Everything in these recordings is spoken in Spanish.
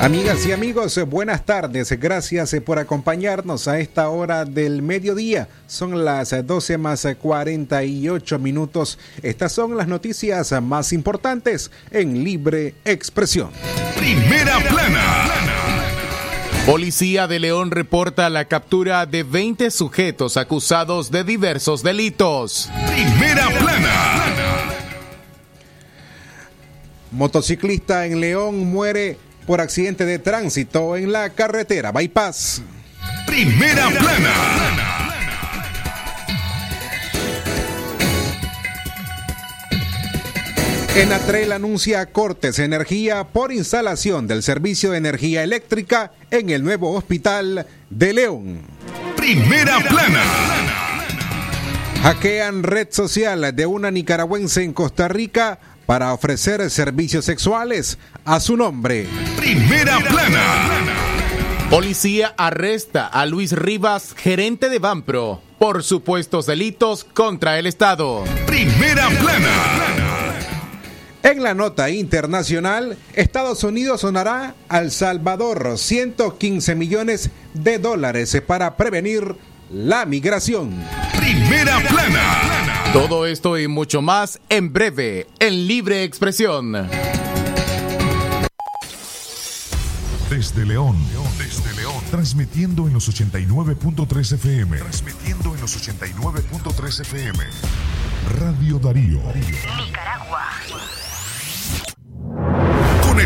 Amigas y amigos, buenas tardes. Gracias por acompañarnos a esta hora del mediodía. Son las 12 más 48 minutos. Estas son las noticias más importantes en libre expresión. Primera plana. Policía de León reporta la captura de 20 sujetos acusados de diversos delitos. Primera plana. Motociclista en León muere por accidente de tránsito en la carretera Bypass. Primera plana. Enatrel anuncia cortes de energía por instalación del servicio de energía eléctrica en el nuevo hospital de León. Primera plana. Hackean red social de una nicaragüense en Costa Rica para ofrecer servicios sexuales a su nombre. Primera plana. Policía arresta a Luis Rivas, gerente de Banpro, por supuestos delitos contra el Estado. Primera plana. En la nota internacional, Estados Unidos donará al Salvador 115 millones de dólares para prevenir la migración. Primera plana. Todo esto y mucho más en breve, en libre expresión. Desde León, desde León, transmitiendo en los 89.3 FM. Transmitiendo en los 89.3 FM. Radio Darío. Nicaragua.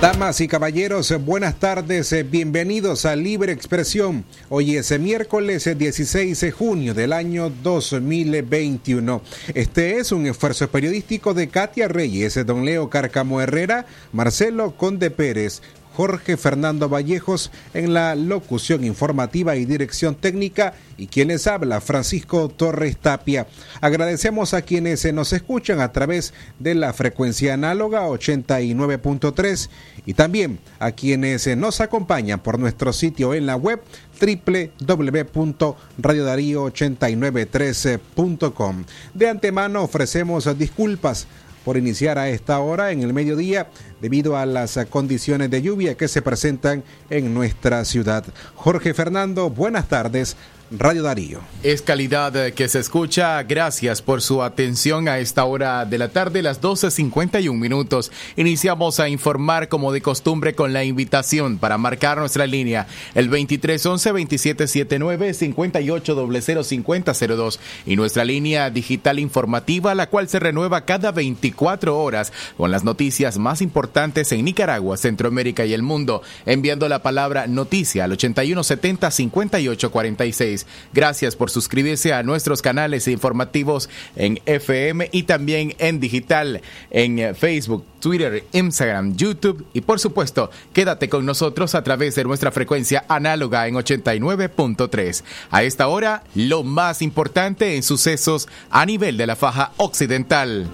Damas y caballeros, buenas tardes, eh, bienvenidos a Libre Expresión. Hoy es eh, miércoles eh, 16 de junio del año 2021. Este es un esfuerzo periodístico de Katia Reyes, Don Leo Carcamo Herrera, Marcelo Conde Pérez, Jorge Fernando Vallejos en la locución informativa y dirección técnica y quienes habla Francisco Torres Tapia. Agradecemos a quienes se nos escuchan a través de la frecuencia análoga 89.3 y también a quienes nos acompañan por nuestro sitio en la web www.radiodarío8913.com. De antemano ofrecemos disculpas por iniciar a esta hora en el mediodía debido a las condiciones de lluvia que se presentan en nuestra ciudad. Jorge Fernando, buenas tardes. Radio Darío. Es calidad que se escucha. Gracias por su atención a esta hora de la tarde, las 12.51 minutos. Iniciamos a informar como de costumbre con la invitación para marcar nuestra línea el 2311-2779-58005002 y nuestra línea digital informativa, la cual se renueva cada 24 horas con las noticias más importantes en Nicaragua, Centroamérica y el mundo, enviando la palabra noticia al 8170-5846. Gracias por suscribirse a nuestros canales informativos en FM y también en digital, en Facebook, Twitter, Instagram, YouTube y por supuesto, quédate con nosotros a través de nuestra frecuencia análoga en 89.3. A esta hora, lo más importante en sucesos a nivel de la faja occidental.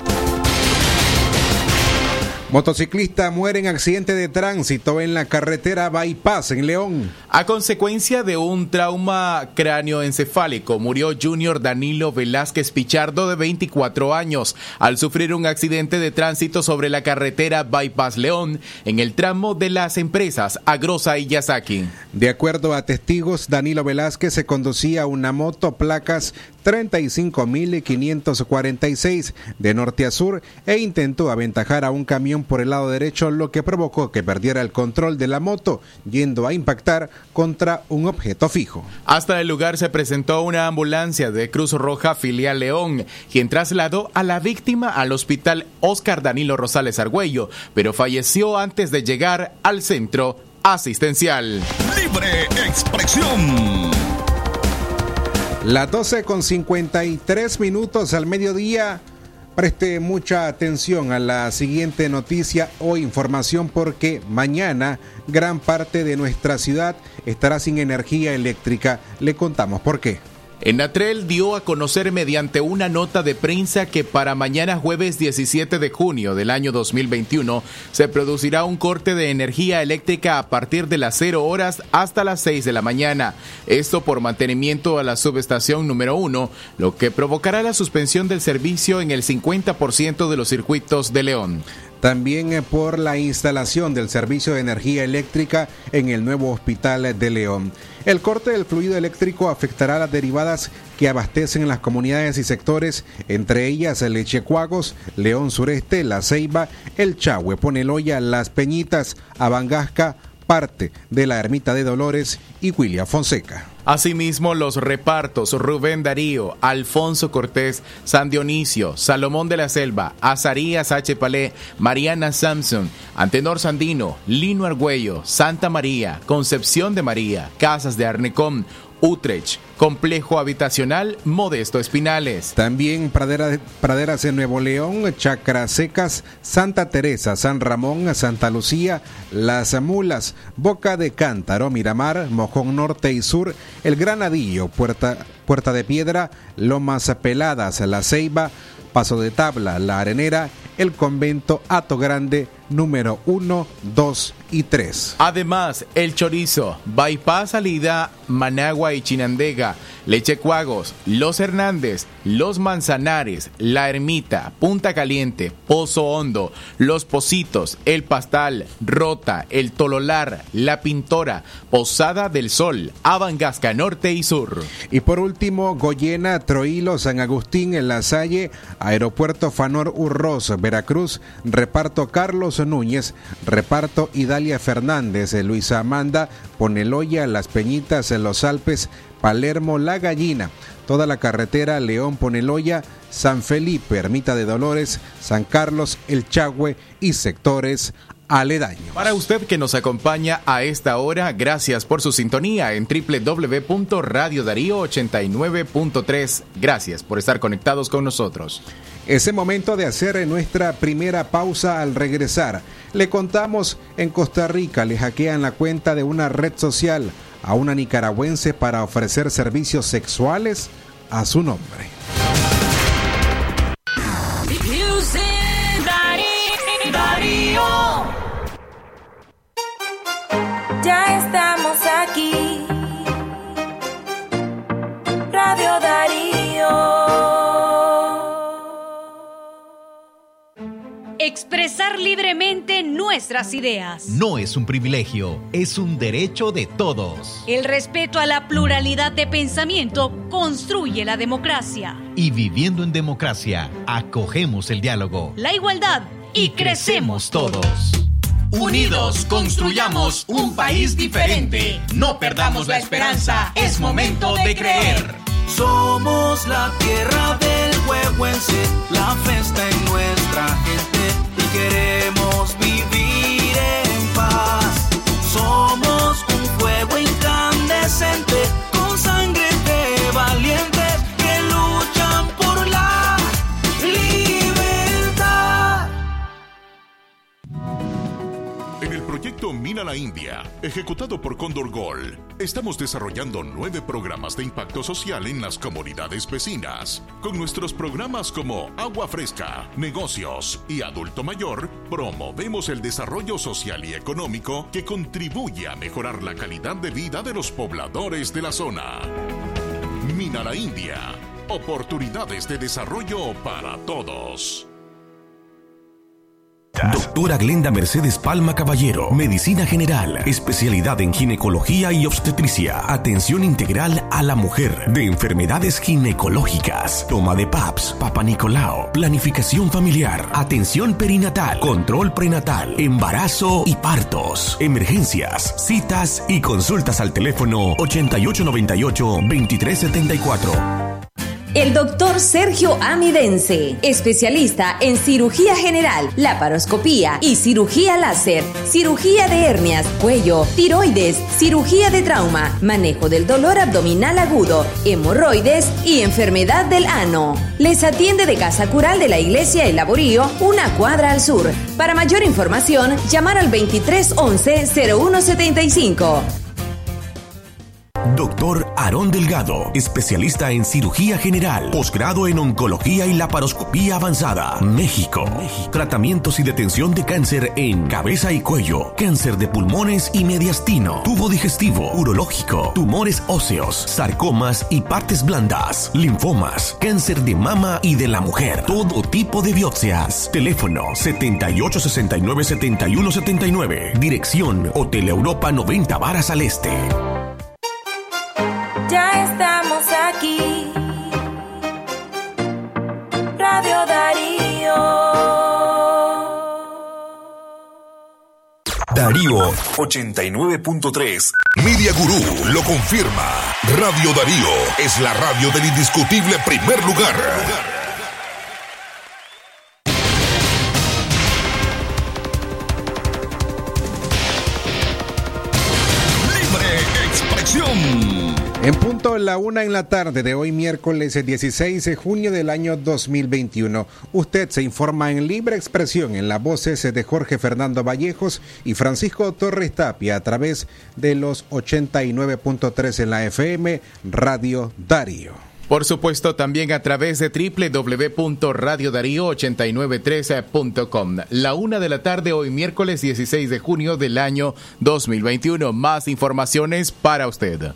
Motociclista muere en accidente de tránsito en la carretera Bypass en León. A consecuencia de un trauma cráneoencefálico, murió Junior Danilo Velázquez Pichardo de 24 años al sufrir un accidente de tránsito sobre la carretera Bypass León en el tramo de las empresas Agrosa y Yasaki. De acuerdo a testigos, Danilo Velázquez se conducía una moto placas 35.546 de norte a sur e intentó aventajar a un camión por el lado derecho, lo que provocó que perdiera el control de la moto, yendo a impactar contra un objeto fijo. Hasta el lugar se presentó una ambulancia de Cruz Roja filial León, quien trasladó a la víctima al hospital Oscar Danilo Rosales Argüello, pero falleció antes de llegar al centro asistencial. Libre expresión. Las 12 con 53 minutos al mediodía. Preste mucha atención a la siguiente noticia o información porque mañana gran parte de nuestra ciudad estará sin energía eléctrica. Le contamos por qué. Enatrel dio a conocer mediante una nota de prensa que para mañana jueves 17 de junio del año 2021 se producirá un corte de energía eléctrica a partir de las 0 horas hasta las 6 de la mañana. Esto por mantenimiento a la subestación número 1, lo que provocará la suspensión del servicio en el 50% de los circuitos de León también eh, por la instalación del servicio de energía eléctrica en el nuevo hospital de León. El corte del fluido eléctrico afectará a las derivadas que abastecen las comunidades y sectores, entre ellas el Lechecuagos, León Sureste, La Ceiba, El Chahue, Poneloya, Las Peñitas, Abangasca, parte de la Ermita de Dolores y William Fonseca. Asimismo, los repartos Rubén Darío, Alfonso Cortés, San Dionisio, Salomón de la Selva, Azarías H. Palé, Mariana Samson, Antenor Sandino, Lino Argüello, Santa María, Concepción de María, Casas de Arnecón, Utrecht, Complejo Habitacional Modesto Espinales. También praderas en Nuevo León, Chacras Secas, Santa Teresa, San Ramón, Santa Lucía, Las Mulas, Boca de Cántaro, Miramar, Mojón Norte y Sur, El Granadillo, Puerta, Puerta de Piedra, Lomas Peladas, La Ceiba, Paso de Tabla, La Arenera, el convento Ato Grande número 1, 2 y 3. Además, El Chorizo, Bypass Salida, Managua y Chinandega, Leche Cuagos, Los Hernández, Los Manzanares, La Ermita, Punta Caliente, Pozo Hondo, Los Positos, El Pastal, Rota, El Tololar, La Pintora, Posada del Sol, Abangasca Norte y Sur. Y por último, Goyena, Troilo, San Agustín, en La Salle, Aeropuerto Fanor Urroz, Veracruz, Reparto Carlos Núñez, Reparto Idalia Fernández, Luisa Amanda, Poneloya, Las Peñitas, Los Alpes, Palermo, La Gallina, toda la carretera León Poneloya, San Felipe, Ermita de Dolores, San Carlos, El Chagüe y sectores aledaños. Para usted que nos acompaña a esta hora, gracias por su sintonía en www.radiodarío89.3. Gracias por estar conectados con nosotros. Es el momento de hacer nuestra primera pausa al regresar. Le contamos, en Costa Rica le hackean la cuenta de una red social a una nicaragüense para ofrecer servicios sexuales a su nombre. Ya estamos aquí. Radio Darío. Expresar libremente nuestras ideas. No es un privilegio, es un derecho de todos. El respeto a la pluralidad de pensamiento construye la democracia. Y viviendo en democracia, acogemos el diálogo. La igualdad y, crecemos todos. Unidos construyamos un país diferente. No perdamos la esperanza, es momento de creer. Somos la tierra del huehuense, la festa en nuestra gente y queremos vivir en paz. Somos un fuego incandescente Mina la India, ejecutado por Condor Gold, estamos desarrollando nueve programas de impacto social en las comunidades vecinas. Con nuestros programas como Agua Fresca, Negocios y Adulto Mayor, promovemos el desarrollo social y económico que contribuye a mejorar la calidad de vida de los pobladores de la zona. Mina la India, oportunidades de desarrollo para todos. Doctora Glenda Mercedes Palma Caballero, Medicina General, especialidad en ginecología y obstetricia, atención integral a la mujer, de enfermedades ginecológicas, toma de PAPS, Papa Nicolao, planificación familiar, atención perinatal, control prenatal, embarazo y partos, emergencias, citas y consultas al teléfono 8898 2374. El doctor Sergio Amidense, especialista en cirugía general, laparoscopía y cirugía láser, cirugía de hernias, cuello, tiroides, cirugía de trauma, manejo del dolor abdominal agudo, hemorroides y enfermedad del ano. Les atiende de Casa Cural de la Iglesia El Laborío, una cuadra al sur. Para mayor información, llamar al 2311 0175. Doctor Aarón Delgado, especialista en cirugía general, posgrado en oncología y laparoscopía avanzada. México. Tratamientos y detención de cáncer en cabeza y cuello, cáncer de pulmones y mediastino, tubo digestivo, urológico, tumores óseos, sarcomas y partes blandas, linfomas, cáncer de mama y de la mujer, todo tipo de biopsias. Teléfono 7869-7179. Dirección Hotel Europa 90 Varas al Este. Darío 89.3. Media Gurú lo confirma. Radio Darío es la radio del indiscutible primer lugar. En punto la una en la tarde de hoy miércoles 16 de junio del año 2021. Usted se informa en libre expresión en las voces de Jorge Fernando Vallejos y Francisco Torres Tapia a través de los 89.3 en la FM Radio Darío. Por supuesto, también a través de www.radiodarío8913.com. La una de la tarde, hoy miércoles 16 de junio del año 2021. Más informaciones para usted.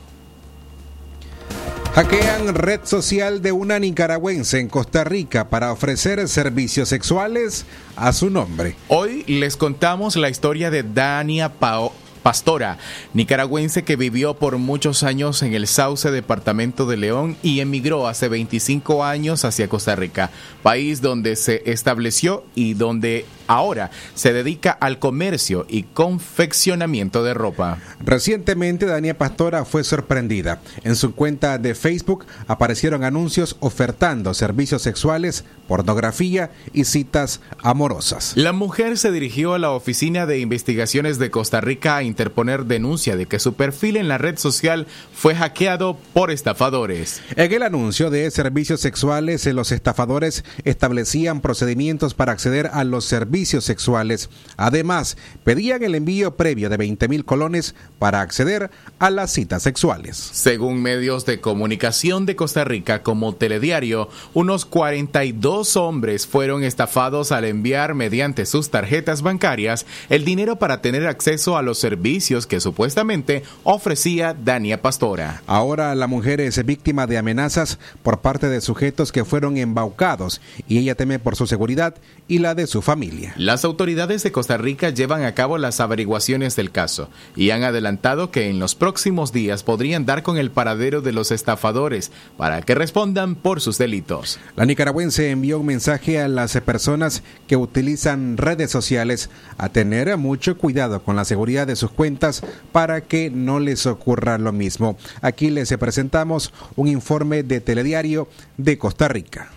Hackean red social de una nicaragüense en Costa Rica para ofrecer servicios sexuales a su nombre. Hoy les contamos la historia de Dania. Pastora, nicaragüense que vivió por muchos años en el Sauce, departamento de León, y emigró hace 25 años hacia Costa Rica, país donde se estableció y donde ahora se dedica al comercio y confeccionamiento de ropa. Recientemente, Dania Pastora fue sorprendida. En su cuenta de Facebook aparecieron anuncios ofertando servicios sexuales, pornografía y citas amorosas. La mujer se dirigió a la Oficina de Investigaciones de Costa Rica a interponer denuncia de que su perfil en la red social fue hackeado por estafadores. En el anuncio de servicios sexuales, los estafadores establecían procedimientos para acceder a los servicios sexuales. Además, pedían el envío previo de 20 mil colones para acceder a las citas sexuales. Según medios de comunicación de Costa Rica como Telediario, unos 42 hombres fueron estafados al enviar mediante sus tarjetas bancarias el dinero para tener acceso a los servicios que supuestamente ofrecía Dania Pastora. Ahora la mujer es víctima de amenazas por parte de sujetos que fueron embaucados y ella teme por su seguridad y la de su familia. Las autoridades de Costa Rica llevan a cabo las averiguaciones del caso y han adelantado que en los próximos días podrían dar con el paradero de los estafadores para que respondan por sus delitos. La nicaragüense envió un mensaje a las personas que utilizan redes sociales a tener mucho cuidado con la seguridad de sus cuentas para que no les ocurra lo mismo. Aquí les presentamos un informe de Telediario de Costa Rica.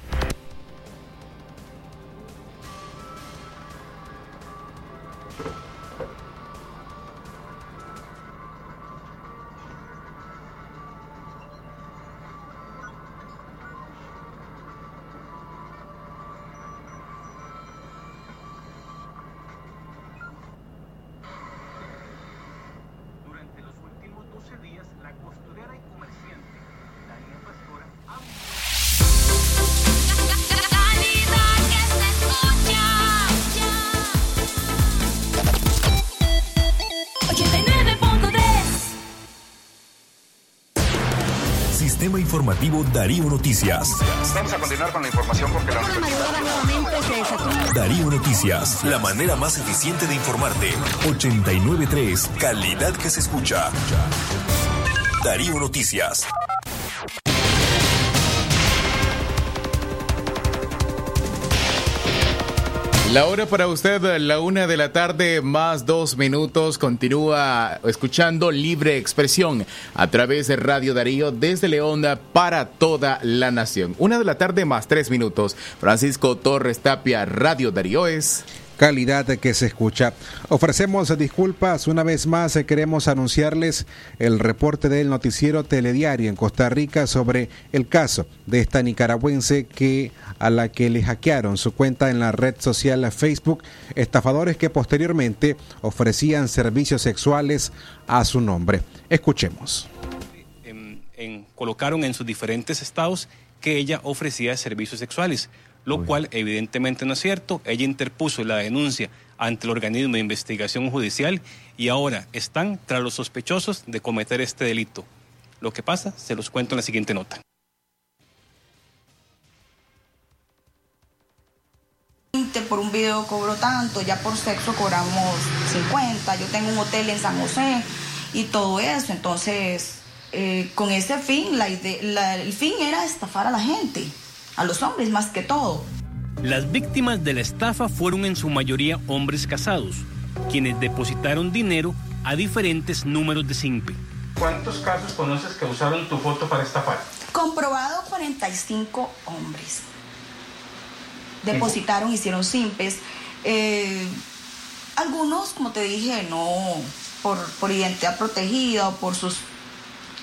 Sistema Informativo Darío Noticias. Vamos a continuar con la información porque la Darío Noticias, la manera más eficiente de informarte. 893, calidad que se escucha. Darío Noticias. La hora para usted, la una de la tarde, más dos minutos. Continúa escuchando Libre Expresión a través de Radio Darío desde León para toda la nación. Una de la tarde, más tres minutos. Francisco Torres Tapia, Radio Darío es calidad que se escucha. Ofrecemos disculpas una vez más. Eh, queremos anunciarles el reporte del noticiero Telediario en Costa Rica sobre el caso de esta nicaragüense que a la que le hackearon su cuenta en la red social Facebook, estafadores que posteriormente ofrecían servicios sexuales a su nombre. Escuchemos. colocaron en sus diferentes estados que ella ofrecía servicios sexuales lo cual evidentemente no es cierto. Ella interpuso la denuncia ante el organismo de investigación judicial y ahora están tras los sospechosos de cometer este delito. Lo que pasa, se los cuento en la siguiente nota. Por un video cobro tanto, ya por sexo cobramos 50, yo tengo un hotel en San José y todo eso. Entonces, eh, con ese fin, la, el fin era estafar a la gente a los hombres más que todo. Las víctimas de la estafa fueron en su mayoría hombres casados, quienes depositaron dinero a diferentes números de SIMPE. ¿Cuántos casos conoces que usaron tu foto para estafar? Comprobado 45 hombres. Depositaron, hicieron SIMPES. Eh, algunos, como te dije, no por, por identidad protegida o por sus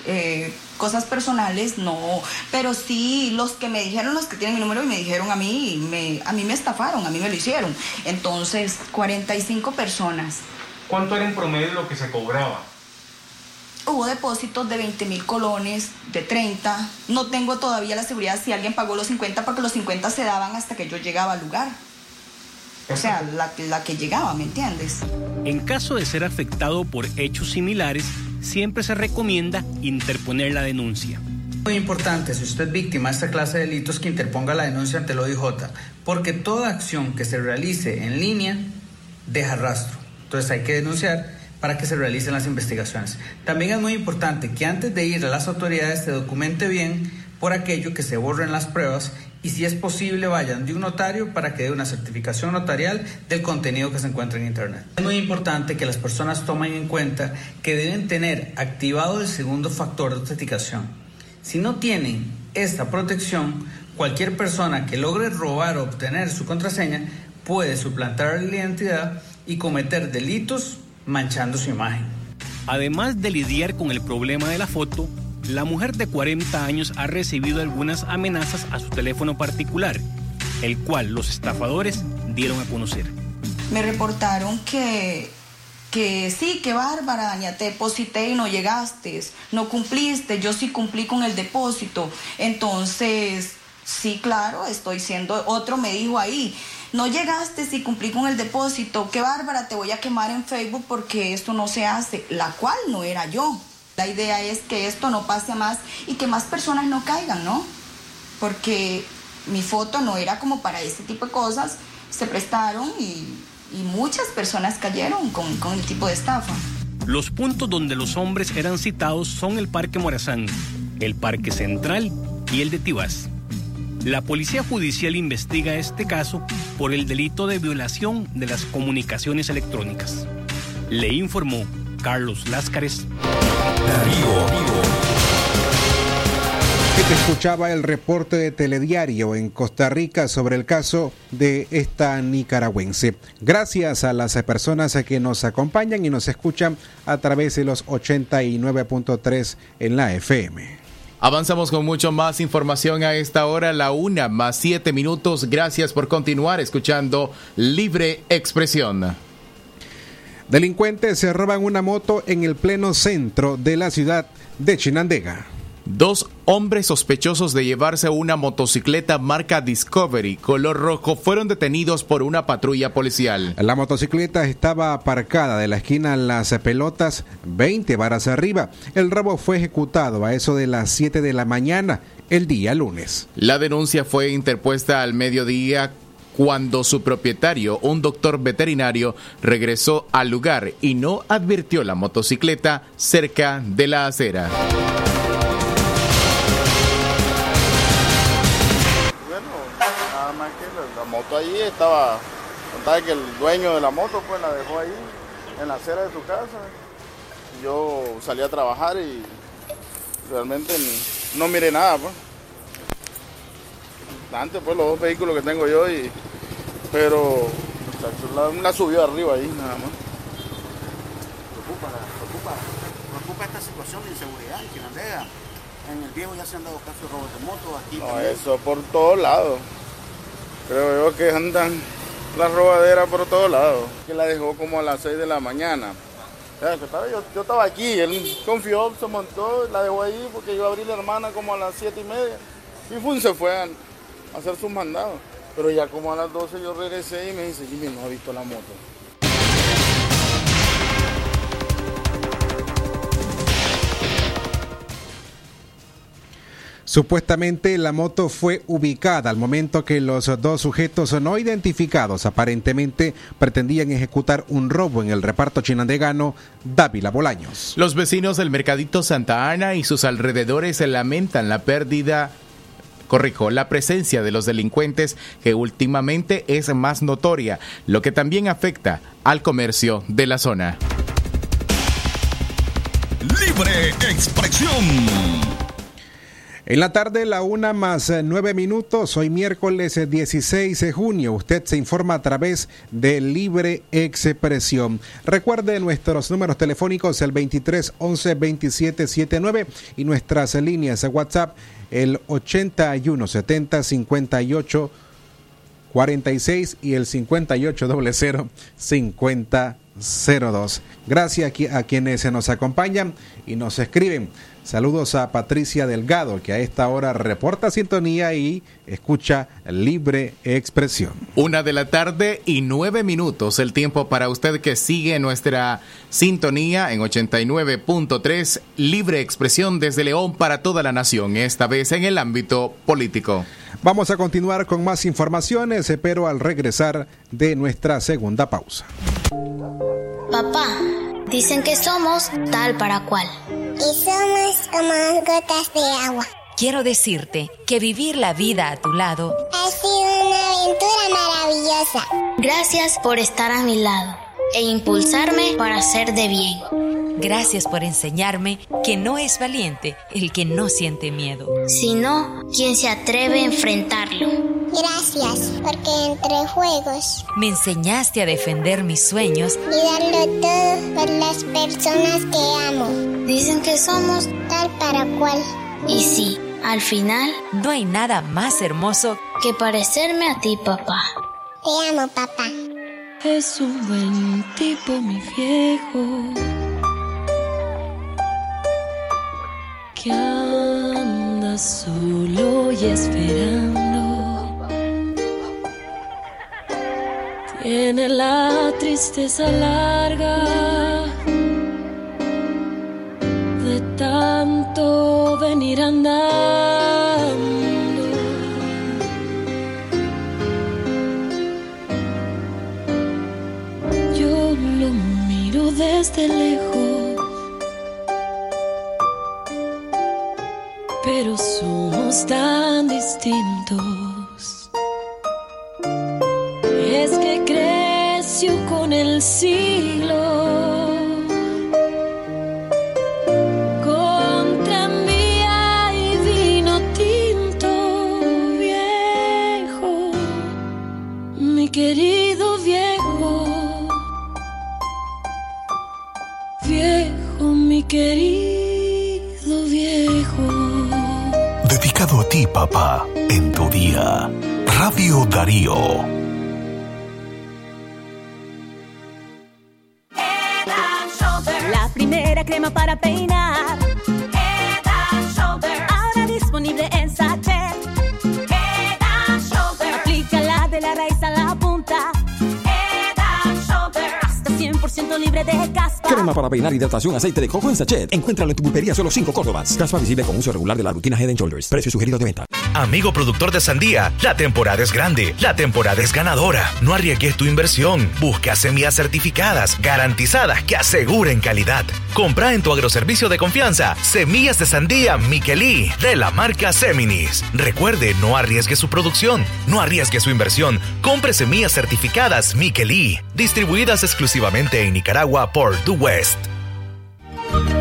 eh, cosas personales, no, pero sí los que me dijeron, los que tienen mi número y me dijeron a mí, me, a mí me estafaron, a mí me lo hicieron. Entonces, 45 personas. ¿Cuánto era en promedio lo que se cobraba? Hubo depósitos de 20 mil colones, de 30. No tengo todavía la seguridad si alguien pagó los 50 porque los 50 se daban hasta que yo llegaba al lugar. O sea, la, la que llegaba, ¿me entiendes? En caso de ser afectado por hechos similares, siempre se recomienda interponer la denuncia. Muy importante, si usted es víctima de esta clase de delitos, que interponga la denuncia ante el OIJ, porque toda acción que se realice en línea deja rastro. Entonces hay que denunciar para que se realicen las investigaciones. También es muy importante que antes de ir a las autoridades se documente bien por aquello que se borren las pruebas y si es posible vayan de un notario para que dé una certificación notarial del contenido que se encuentra en Internet. Es muy importante que las personas tomen en cuenta que deben tener activado el segundo factor de autenticación. Si no tienen esta protección, cualquier persona que logre robar o obtener su contraseña puede suplantar la identidad y cometer delitos manchando su imagen. Además de lidiar con el problema de la foto, la mujer de 40 años ha recibido algunas amenazas a su teléfono particular, el cual los estafadores dieron a conocer. Me reportaron que, que sí, que bárbara, Daña, te deposité y no llegaste, no cumpliste, yo sí cumplí con el depósito. Entonces, sí, claro, estoy siendo, otro me dijo ahí, no llegaste si cumplí con el depósito, qué bárbara, te voy a quemar en Facebook porque esto no se hace, la cual no era yo. La idea es que esto no pase más y que más personas no caigan, ¿no? Porque mi foto no era como para ese tipo de cosas, se prestaron y, muchas personas cayeron con, con el tipo de estafa. Los puntos donde los hombres eran citados son el Parque Morazán, el Parque Central y el de Tibás. La Policía Judicial investiga este caso por el delito de violación de las comunicaciones electrónicas. Le informó Carlos Láscares. te escuchaba el reporte de Telediario en Costa Rica sobre el caso de esta nicaragüense. Gracias a las personas que nos acompañan y nos escuchan a través de los 89.3 en la FM. Avanzamos con mucho más información a esta hora, la una más siete minutos. Gracias por continuar escuchando Libre Expresión. Delincuentes se roban una moto en el pleno centro de la ciudad de Chinandega. Dos hombres sospechosos de llevarse una motocicleta marca Discovery color rojo fueron detenidos por una patrulla policial. La motocicleta estaba aparcada de la esquina Las Pelotas 20 varas arriba. El robo fue ejecutado a eso de las 7 de la mañana el día lunes. La denuncia fue interpuesta al mediodía cuando su propietario, un doctor veterinario, regresó al lugar y no advirtió la motocicleta cerca de la acera. Bueno, nada más que la, moto ahí estaba Contaba que el dueño de la moto pues la dejó ahí en la acera de su casa. Yo salí a trabajar y realmente no miré nada pues. Antes pues los dos vehículos que tengo yo y pero la, subió arriba ahí nada más. Preocupa, preocupa, preocupa esta situación de inseguridad en Quinandega. En el viejo ya se han dado casos de robos de moto aquí. No, eso por todos lados. Creo yo que andan la robadera por todos lados. Que la dejó como a las 6 de la mañana. Yo, yo, estaba aquí, él confió, se montó, la dejó ahí porque yo abrí la hermana como a las 7 y media. Y fue, se fue a, hacer sus mandados. Pero ya como a las 12 yo regresé y me dice, Jimmy, no ha visto la moto. Supuestamente la moto fue ubicada al momento que los dos sujetos no identificados aparentemente pretendían ejecutar un robo en el reparto chinandegano Dávila Bolaños. Los vecinos del Mercadito Santa Ana y sus alrededores lamentan la pérdida corrijo, la presencia de los delincuentes que últimamente es más notoria, lo que también afecta al comercio de la zona. Libre expresión. En la tarde, la una más eh, nueve minutos, hoy miércoles 16 eh, de junio. Usted se informa a través de Libre Expresión. Recuerde nuestros números telefónicos, el 23 11 27 79 y nuestras líneas de WhatsApp, el 81 70 58 46 y el 58 00 50 02. Gracias a quienes se nos acompañan y nos escriben. Saludos a Patricia Delgado, que a esta hora reporta sintonía y escucha libre expresión. Una de la tarde y nueve minutos, el tiempo para usted que sigue nuestra sintonía en 89.3, libre expresión desde León para toda la nación, esta vez en el ámbito político. Vamos a continuar con más informaciones, pero al regresar de nuestra segunda pausa. Papá, dicen que somos tal para cual y somos como gotas de agua. Quiero decirte que vivir la vida a tu lado ha sido una aventura maravillosa. Gracias por estar a mi lado e impulsarme para hacer de bien. Gracias por enseñarme que no es valiente el que no siente miedo, sino quien se atreve a enfrentarlo. Gracias, porque entre juegos me enseñaste a defender mis sueños y darlo todo por las personas que amo. Dicen que somos tal para cual. Y sí, al final no hay nada más hermoso que parecerme a ti, papá. Te amo, papá. Es un buen tipo, mi viejo. Que anda solo y esperando. Tiene la tristeza larga de tanto venir andando. Somos tan distintos. Dedicado a ti, papá, en tu día. Radio Darío. La primera crema para peinar. Head and Shoulder. Ahora disponible en sachet. Head and Shoulder. Aplícala de la raíz a la punta. Head and Shoulder. Hasta 100% libre de caspa. Crema para peinar hidratación aceite de coco en sachet. Encuéntralo en tu pulpería solo 5 Córdobas. Caspa visible con uso regular de la rutina Head and Shoulders. Precio sugerido de venta. Amigo productor de sandía, la temporada es grande, la temporada es ganadora. No arriesgues tu inversión. Busca semillas certificadas, garantizadas, que aseguren calidad. Compra en tu agroservicio de confianza semillas de sandía Miquelí de la marca Seminis. Recuerde, no arriesgue su producción, no arriesgue su inversión. Compre semillas certificadas Miquelí, distribuidas exclusivamente en Nicaragua por The West.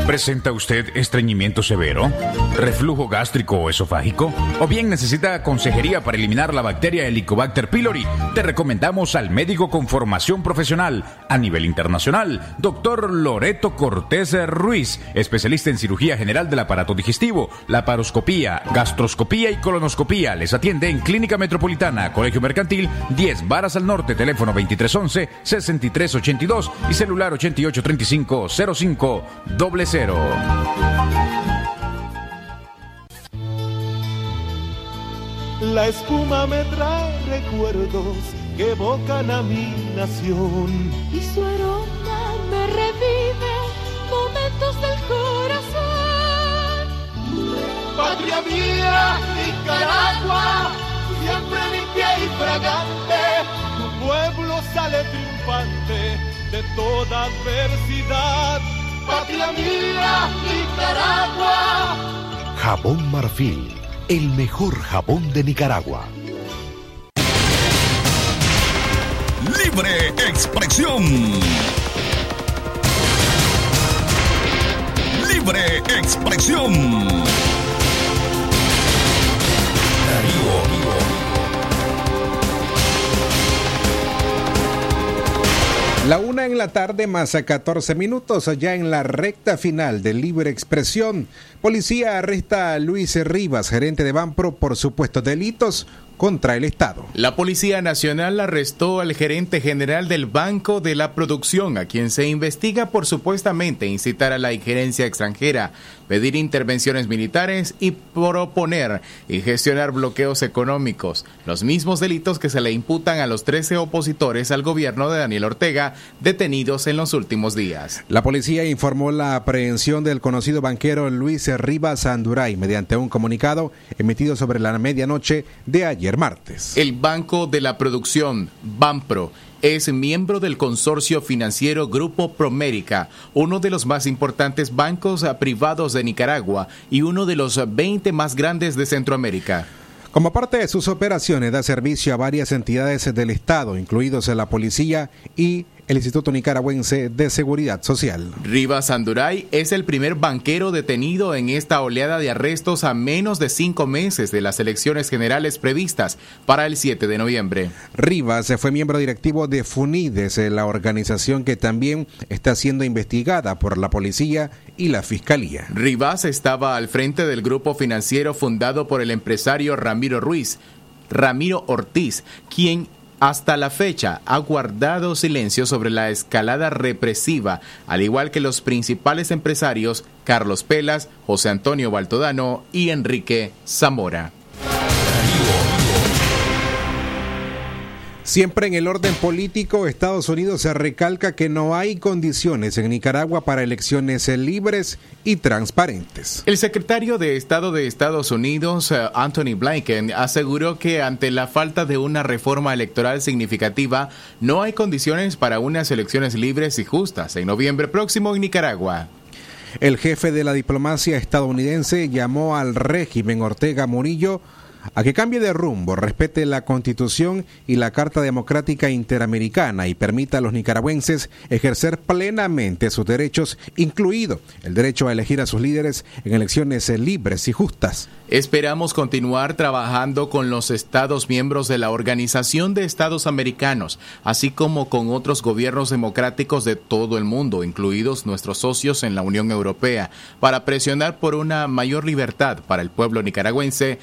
¿Presenta usted estreñimiento severo? ¿Reflujo gástrico o esofágico? ¿O bien necesita consejería para eliminar la bacteria Helicobacter pylori? Te recomendamos al médico con formación profesional a nivel internacional, doctor Loreto Cortés Ruiz, especialista en cirugía general del aparato digestivo, laparoscopía, gastroscopía y colonoscopía. Les atiende en Clínica Metropolitana, Colegio Mercantil, 10 Varas al Norte, teléfono 2311-6382 y celular 8835-05 doble cero. La espuma me trae recuerdos que evocan a mi nación. Y su aroma me revive momentos del corazón. Patria mía, Nicaragua, siempre limpia y fragante. Tu pueblo sale triunfante de toda adversidad. Patria mía, Nicaragua. Jabón Marfil, el mejor jabón de Nicaragua. Libre expresión. Libre expresión. La una en la tarde más a 14 minutos ya en la recta final de Libre Expresión. Policía arresta a Luis Rivas, gerente de Banpro, por supuestos delitos contra el Estado. La Policía Nacional arrestó al gerente general del Banco de la Producción, a quien se investiga por supuestamente incitar a la injerencia extranjera, pedir intervenciones militares y proponer y gestionar bloqueos económicos, los mismos delitos que se le imputan a los 13 opositores al gobierno de Daniel Ortega, detenidos en los últimos días. La policía informó la aprehensión del conocido banquero Luis Rivas Anduray mediante un comunicado emitido sobre la medianoche de ayer martes. El Banco de la Producción, Banpro, es miembro del consorcio financiero Grupo Promérica, uno de los más importantes bancos privados de Nicaragua y uno de los 20 más grandes de Centroamérica. Como parte de sus operaciones, da servicio a varias entidades del Estado, incluidos la policía y el Instituto Nicaragüense de Seguridad Social. Rivas Anduray es el primer banquero detenido en esta oleada de arrestos a menos de cinco meses de las elecciones generales previstas para el 7 de noviembre. Rivas fue miembro directivo de FUNIDES, la organización que también está siendo investigada por la policía y la fiscalía. Rivas estaba al frente del grupo financiero fundado por el empresario Ramiro Ruiz. Ramiro Ortiz, quien hasta la fecha ha guardado silencio sobre la escalada represiva, al igual que los principales empresarios Carlos Pelas, José Antonio Baltodano y Enrique Zamora. Siempre en el orden político, Estados Unidos se recalca que no hay condiciones en Nicaragua para elecciones libres y transparentes. El secretario de Estado de Estados Unidos, eh, Anthony Blinken, aseguró que ante la falta de una reforma electoral significativa, no hay condiciones para unas elecciones libres y justas en noviembre próximo en Nicaragua. El jefe de la diplomacia estadounidense llamó al régimen Ortega Murillo a que cambie de rumbo, respete la Constitución y la Carta Democrática Interamericana y permita a los nicaragüenses ejercer plenamente sus derechos, incluido el derecho a elegir a sus líderes en elecciones libres y justas. Esperamos continuar trabajando con los Estados miembros de la Organización de Estados Americanos, así como con otros gobiernos democráticos de todo el mundo, incluidos nuestros socios en la Unión Europea, para presionar por una mayor libertad para el pueblo nicaragüense,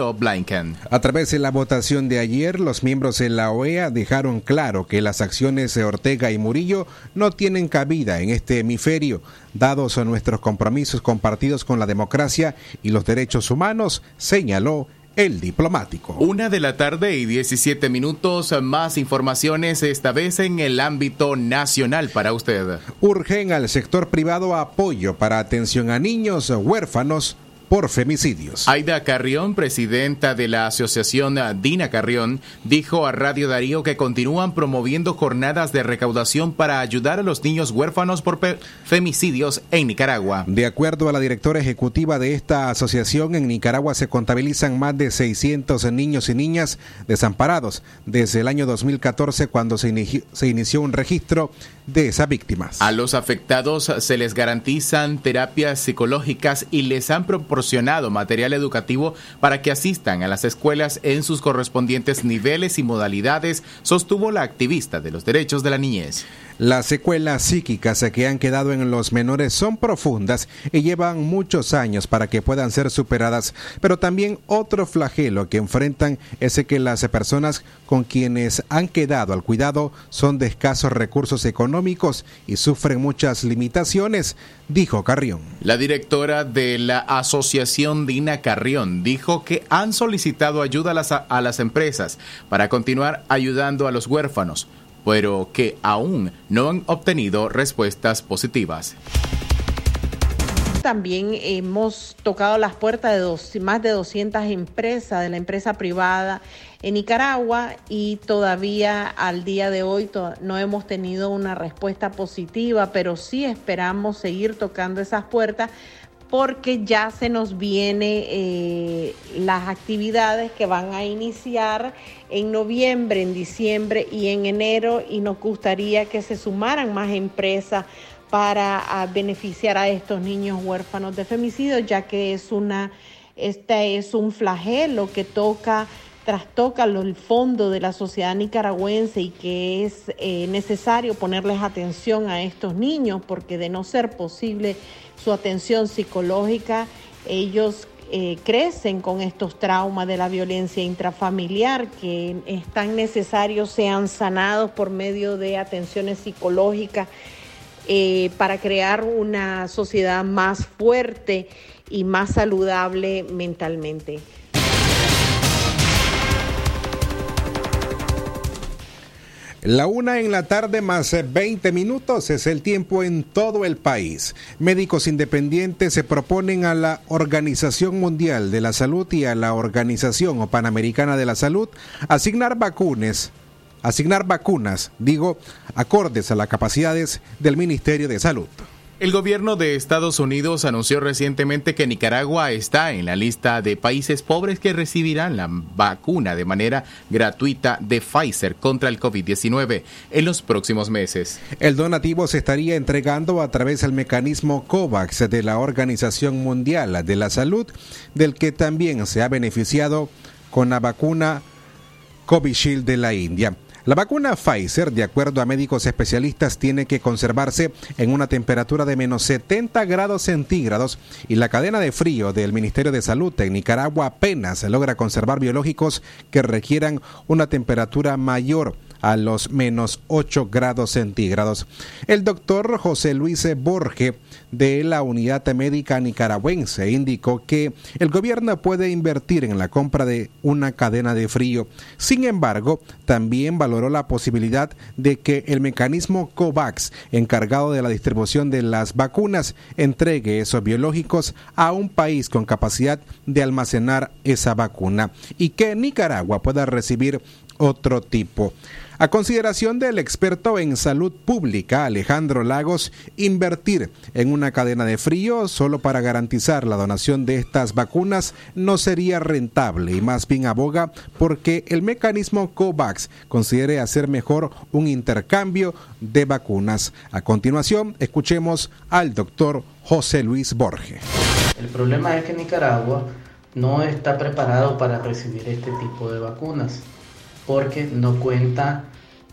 Blinken. A través de la votación de ayer, los miembros de la OEA dejaron claro que las acciones de Ortega y Murillo no tienen cabida en este hemisferio, dados a nuestros compromisos compartidos con la democracia y los derechos humanos, señaló el diplomático. Una de la tarde y 17 minutos, más informaciones, esta vez en el ámbito nacional para usted. Urgen al sector privado apoyo para atención a niños huérfanos por femicidios. Aida Carrión, presidenta de la asociación Dina Carrión, dijo a Radio Darío que continúan promoviendo jornadas de recaudación para ayudar a los niños huérfanos por femicidios en Nicaragua. De acuerdo a la directora ejecutiva de esta asociación, en Nicaragua se contabilizan más de 600 niños y niñas desamparados desde el año 2014 cuando se inició, se inició un registro de esas víctimas. A los afectados se les garantizan terapias psicológicas y les han proporcionado material educativo para que asistan a las escuelas en sus correspondientes niveles y modalidades, sostuvo la activista de los derechos de la niñez. Las secuelas psíquicas que han quedado en los menores son profundas y llevan muchos años para que puedan ser superadas, pero también otro flagelo que enfrentan es que las personas con quienes han quedado al cuidado son de escasos recursos económicos y sufren muchas limitaciones, dijo Carrión. La directora de la Asociación Dina Carrión dijo que han solicitado ayuda a las, a las empresas para continuar ayudando a los huérfanos pero que aún no han obtenido respuestas positivas. También hemos tocado las puertas de más de 200 empresas de la empresa privada en Nicaragua y todavía al día de hoy no hemos tenido una respuesta positiva, pero sí esperamos seguir tocando esas puertas porque ya se nos viene eh, las actividades que van a iniciar en noviembre, en diciembre y en enero y nos gustaría que se sumaran más empresas para beneficiar a estos niños huérfanos de femicidio, ya que es una, este es un flagelo que toca trastoca el fondo de la sociedad nicaragüense y que es eh, necesario ponerles atención a estos niños porque de no ser posible su atención psicológica, ellos eh, crecen con estos traumas de la violencia intrafamiliar que es tan necesario sean sanados por medio de atenciones psicológicas eh, para crear una sociedad más fuerte y más saludable mentalmente. La una en la tarde más 20 minutos es el tiempo en todo el país. Médicos independientes se proponen a la Organización Mundial de la Salud y a la Organización Panamericana de la Salud asignar vacunas, asignar vacunas, digo, acordes a las capacidades del Ministerio de Salud. El gobierno de Estados Unidos anunció recientemente que Nicaragua está en la lista de países pobres que recibirán la vacuna de manera gratuita de Pfizer contra el COVID-19 en los próximos meses. El donativo se estaría entregando a través del mecanismo COVAX de la Organización Mundial de la Salud, del que también se ha beneficiado con la vacuna Covishield de la India. La vacuna Pfizer, de acuerdo a médicos especialistas, tiene que conservarse en una temperatura de menos 70 grados centígrados y la cadena de frío del Ministerio de Salud en Nicaragua apenas logra conservar biológicos que requieran una temperatura mayor a los menos 8 grados centígrados. El doctor José Luis Borge de la Unidad Médica Nicaragüense indicó que el gobierno puede invertir en la compra de una cadena de frío. Sin embargo, también valoró la posibilidad de que el mecanismo COVAX, encargado de la distribución de las vacunas, entregue esos biológicos a un país con capacidad de almacenar esa vacuna y que Nicaragua pueda recibir otro tipo. A consideración del experto en salud pública Alejandro Lagos, invertir en una cadena de frío solo para garantizar la donación de estas vacunas no sería rentable y más bien aboga porque el mecanismo COVAX considere hacer mejor un intercambio de vacunas. A continuación, escuchemos al doctor José Luis Borges. El problema es que Nicaragua no está preparado para recibir este tipo de vacunas porque no cuenta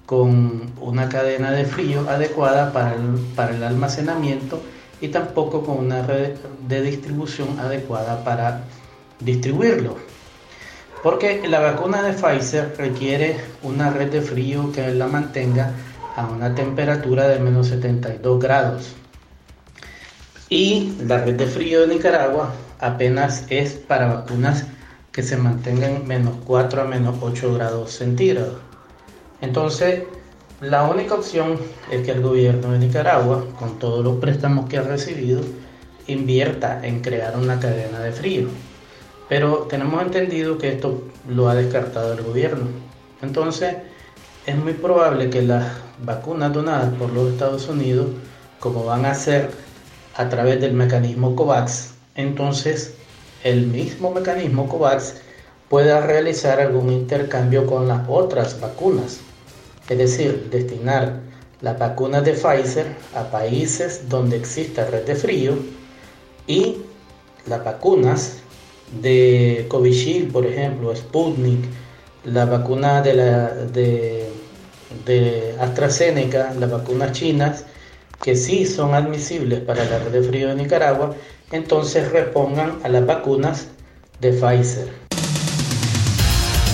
con una cadena de frío adecuada para el, para el almacenamiento y tampoco con una red de distribución adecuada para distribuirlo. Porque la vacuna de Pfizer requiere una red de frío que la mantenga a una temperatura de menos 72 grados. Y la red de frío de Nicaragua apenas es para vacunas que se mantengan menos 4 a menos 8 grados centígrados. Entonces, la única opción es que el gobierno de Nicaragua, con todos los préstamos que ha recibido invierta en crear una cadena de frío. Pero tenemos entendido que esto lo ha descartado el gobierno. Entonces, es muy probable que las vacunas donadas por los Estados Unidos, como van a ser a través del mecanismo COVAX, entonces el mismo mecanismo COVAX pueda realizar algún intercambio con las otras vacunas. Es decir, destinar las vacunas de Pfizer a países donde exista red de frío y las vacunas de Covishield, por ejemplo, Sputnik, la vacuna de, la, de, de AstraZeneca, las vacunas chinas, que sí son admisibles para la red de frío de Nicaragua, entonces repongan a las vacunas de Pfizer.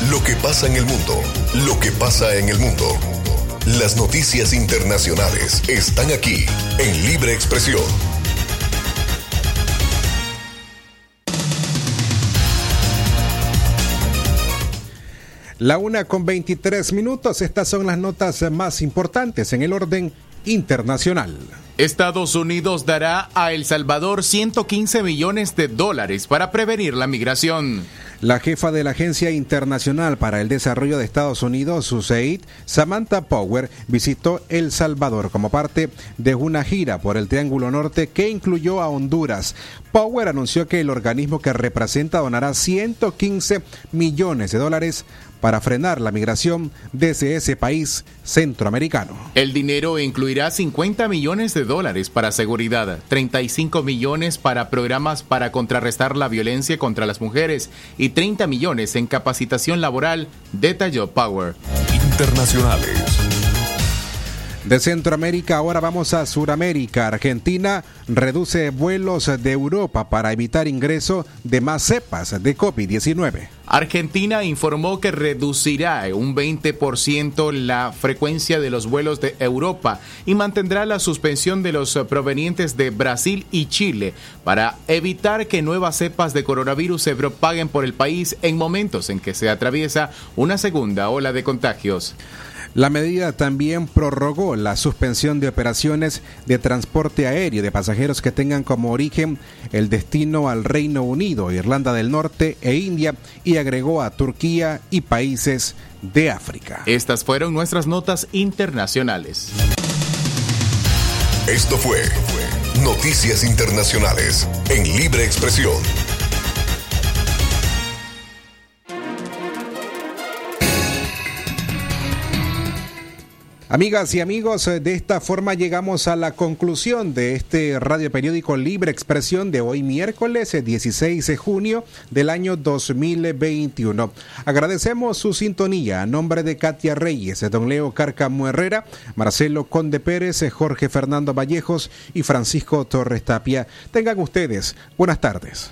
Lo que pasa en el mundo, lo que pasa en el mundo. Las noticias internacionales están aquí en Libre Expresión. La una con 23 minutos, estas son las notas más importantes en el orden internacional. Estados Unidos dará a El Salvador 115 millones de dólares para prevenir la migración. La jefa de la Agencia Internacional para el Desarrollo de Estados Unidos, USAID, Samantha Power, visitó El Salvador como parte de una gira por el Triángulo Norte que incluyó a Honduras. Power anunció que el organismo que representa donará 115 millones de dólares para frenar la migración desde ese país centroamericano. El dinero incluirá 50 millones de dólares para seguridad, 35 millones para programas para contrarrestar la violencia contra las mujeres y 30 millones en capacitación laboral, detalló Power. Internacionales. De Centroamérica ahora vamos a Suramérica. Argentina reduce vuelos de Europa para evitar ingreso de más cepas de COVID-19. Argentina informó que reducirá un 20% la frecuencia de los vuelos de Europa y mantendrá la suspensión de los provenientes de Brasil y Chile para evitar que nuevas cepas de coronavirus se propaguen por el país en momentos en que se atraviesa una segunda ola de contagios. La medida también prorrogó la suspensión de operaciones de transporte aéreo de pasajeros que tengan como origen el destino al Reino Unido, Irlanda del Norte e India y agregó a Turquía y países de África. Estas fueron nuestras notas internacionales. Esto fue Noticias Internacionales en Libre Expresión. Amigas y amigos, de esta forma llegamos a la conclusión de este radio periódico Libre Expresión de hoy miércoles 16 de junio del año 2021. Agradecemos su sintonía a nombre de Katia Reyes, don Leo Carcamo Herrera, Marcelo Conde Pérez, Jorge Fernando Vallejos y Francisco Torres Tapia. Tengan ustedes buenas tardes.